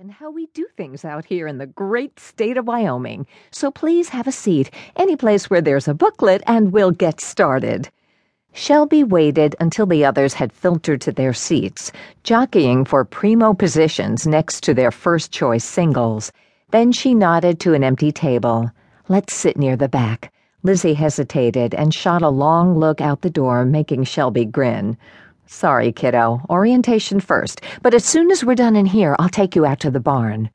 and how we do things out here in the great state of Wyoming. So please have a seat, any place where there's a booklet, and we'll get started. Shelby waited until the others had filtered to their seats, jockeying for primo positions next to their first choice singles. Then she nodded to an empty table. Let's sit near the back. Lizzie hesitated and shot a long look out the door, making Shelby grin. Sorry, kiddo. Orientation first, but as soon as we're done in here, I'll take you out to the barn.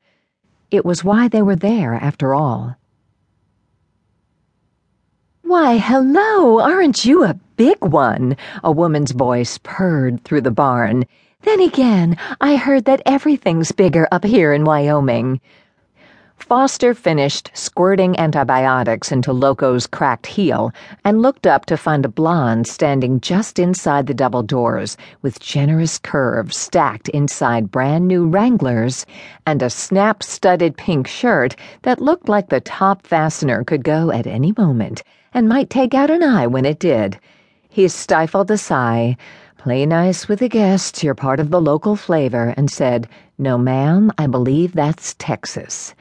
It was why they were there, after all. Why, hello, aren't you a big one? A woman's voice purred through the barn. Then again, I heard that everything's bigger up here in Wyoming. Foster finished squirting antibiotics into Loco's cracked heel and looked up to find a blonde standing just inside the double doors with generous curves stacked inside brand new Wranglers and a snap studded pink shirt that looked like the top fastener could go at any moment and might take out an eye when it did. He stifled a sigh. Play nice with the guests, you're part of the local flavor, and said, No, ma'am, I believe that's Texas.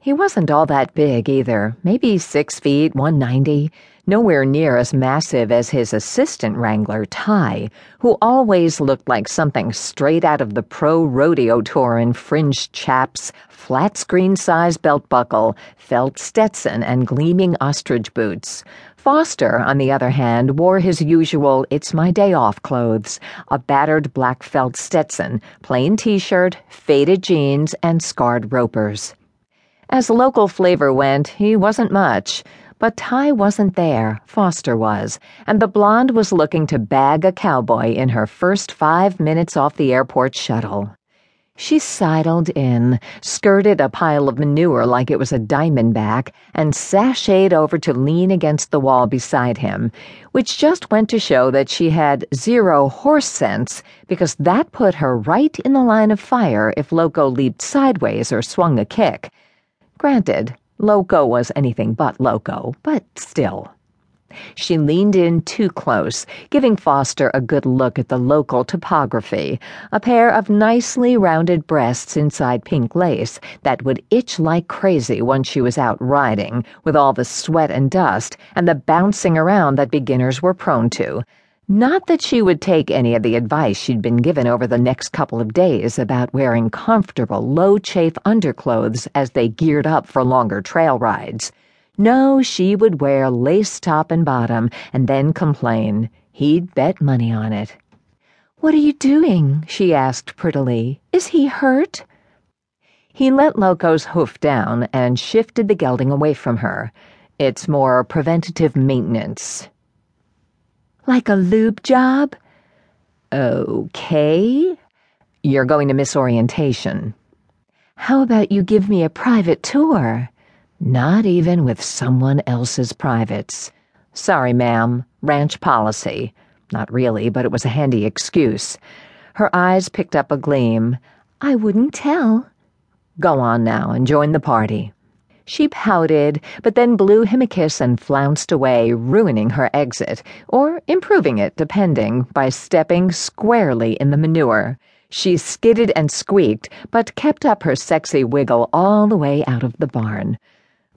He wasn't all that big either, maybe six feet, 190, nowhere near as massive as his assistant wrangler, Ty, who always looked like something straight out of the pro rodeo tour in fringed chaps, flat screen size belt buckle, felt Stetson, and gleaming ostrich boots. Foster, on the other hand, wore his usual It's My Day Off clothes a battered black felt Stetson, plain t shirt, faded jeans, and scarred ropers. As local flavor went, he wasn't much. But Ty wasn't there, Foster was, and the blonde was looking to bag a cowboy in her first five minutes off the airport shuttle. She sidled in, skirted a pile of manure like it was a diamondback, and sashayed over to lean against the wall beside him, which just went to show that she had zero horse sense because that put her right in the line of fire if Loco leaped sideways or swung a kick. Granted, Loco was anything but Loco, but still. She leaned in too close, giving Foster a good look at the local topography a pair of nicely rounded breasts inside pink lace that would itch like crazy once she was out riding, with all the sweat and dust and the bouncing around that beginners were prone to. Not that she would take any of the advice she'd been given over the next couple of days about wearing comfortable, low chafe underclothes as they geared up for longer trail rides. No, she would wear lace top and bottom and then complain. He'd bet money on it. What are you doing? she asked prettily. Is he hurt? He let Loco's hoof down and shifted the gelding away from her. It's more preventative maintenance. Like a lube job? Okay. You're going to miss orientation. How about you give me a private tour? Not even with someone else's privates. Sorry, ma'am. Ranch policy. Not really, but it was a handy excuse. Her eyes picked up a gleam. I wouldn't tell. Go on now and join the party. She pouted, but then blew him a kiss and flounced away, ruining her exit, or improving it, depending, by stepping squarely in the manure. She skidded and squeaked, but kept up her sexy wiggle all the way out of the barn.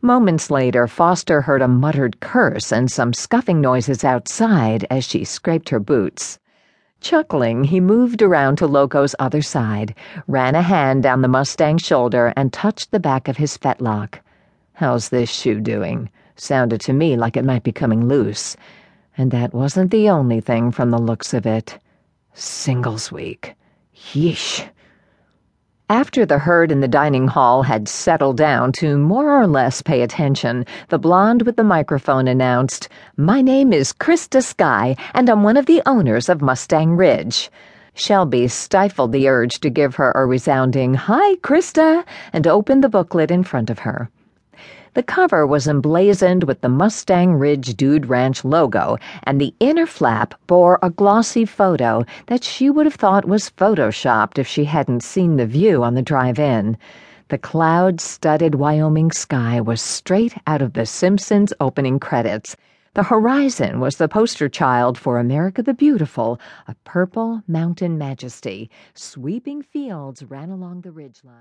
Moments later, Foster heard a muttered curse and some scuffing noises outside as she scraped her boots. Chuckling, he moved around to Loco's other side, ran a hand down the Mustang's shoulder, and touched the back of his fetlock. How's this shoe doing? Sounded to me like it might be coming loose. And that wasn't the only thing from the looks of it. Singles week. Yeesh. After the herd in the dining hall had settled down to more or less pay attention, the blonde with the microphone announced, My name is Krista Sky, and I'm one of the owners of Mustang Ridge. Shelby stifled the urge to give her a resounding, Hi, Krista, and opened the booklet in front of her. The cover was emblazoned with the Mustang Ridge Dude Ranch logo, and the inner flap bore a glossy photo that she would have thought was photoshopped if she hadn't seen the view on the drive in. The cloud studded Wyoming sky was straight out of The Simpsons opening credits. The horizon was the poster child for America the Beautiful, a purple mountain majesty. Sweeping fields ran along the ridgeline.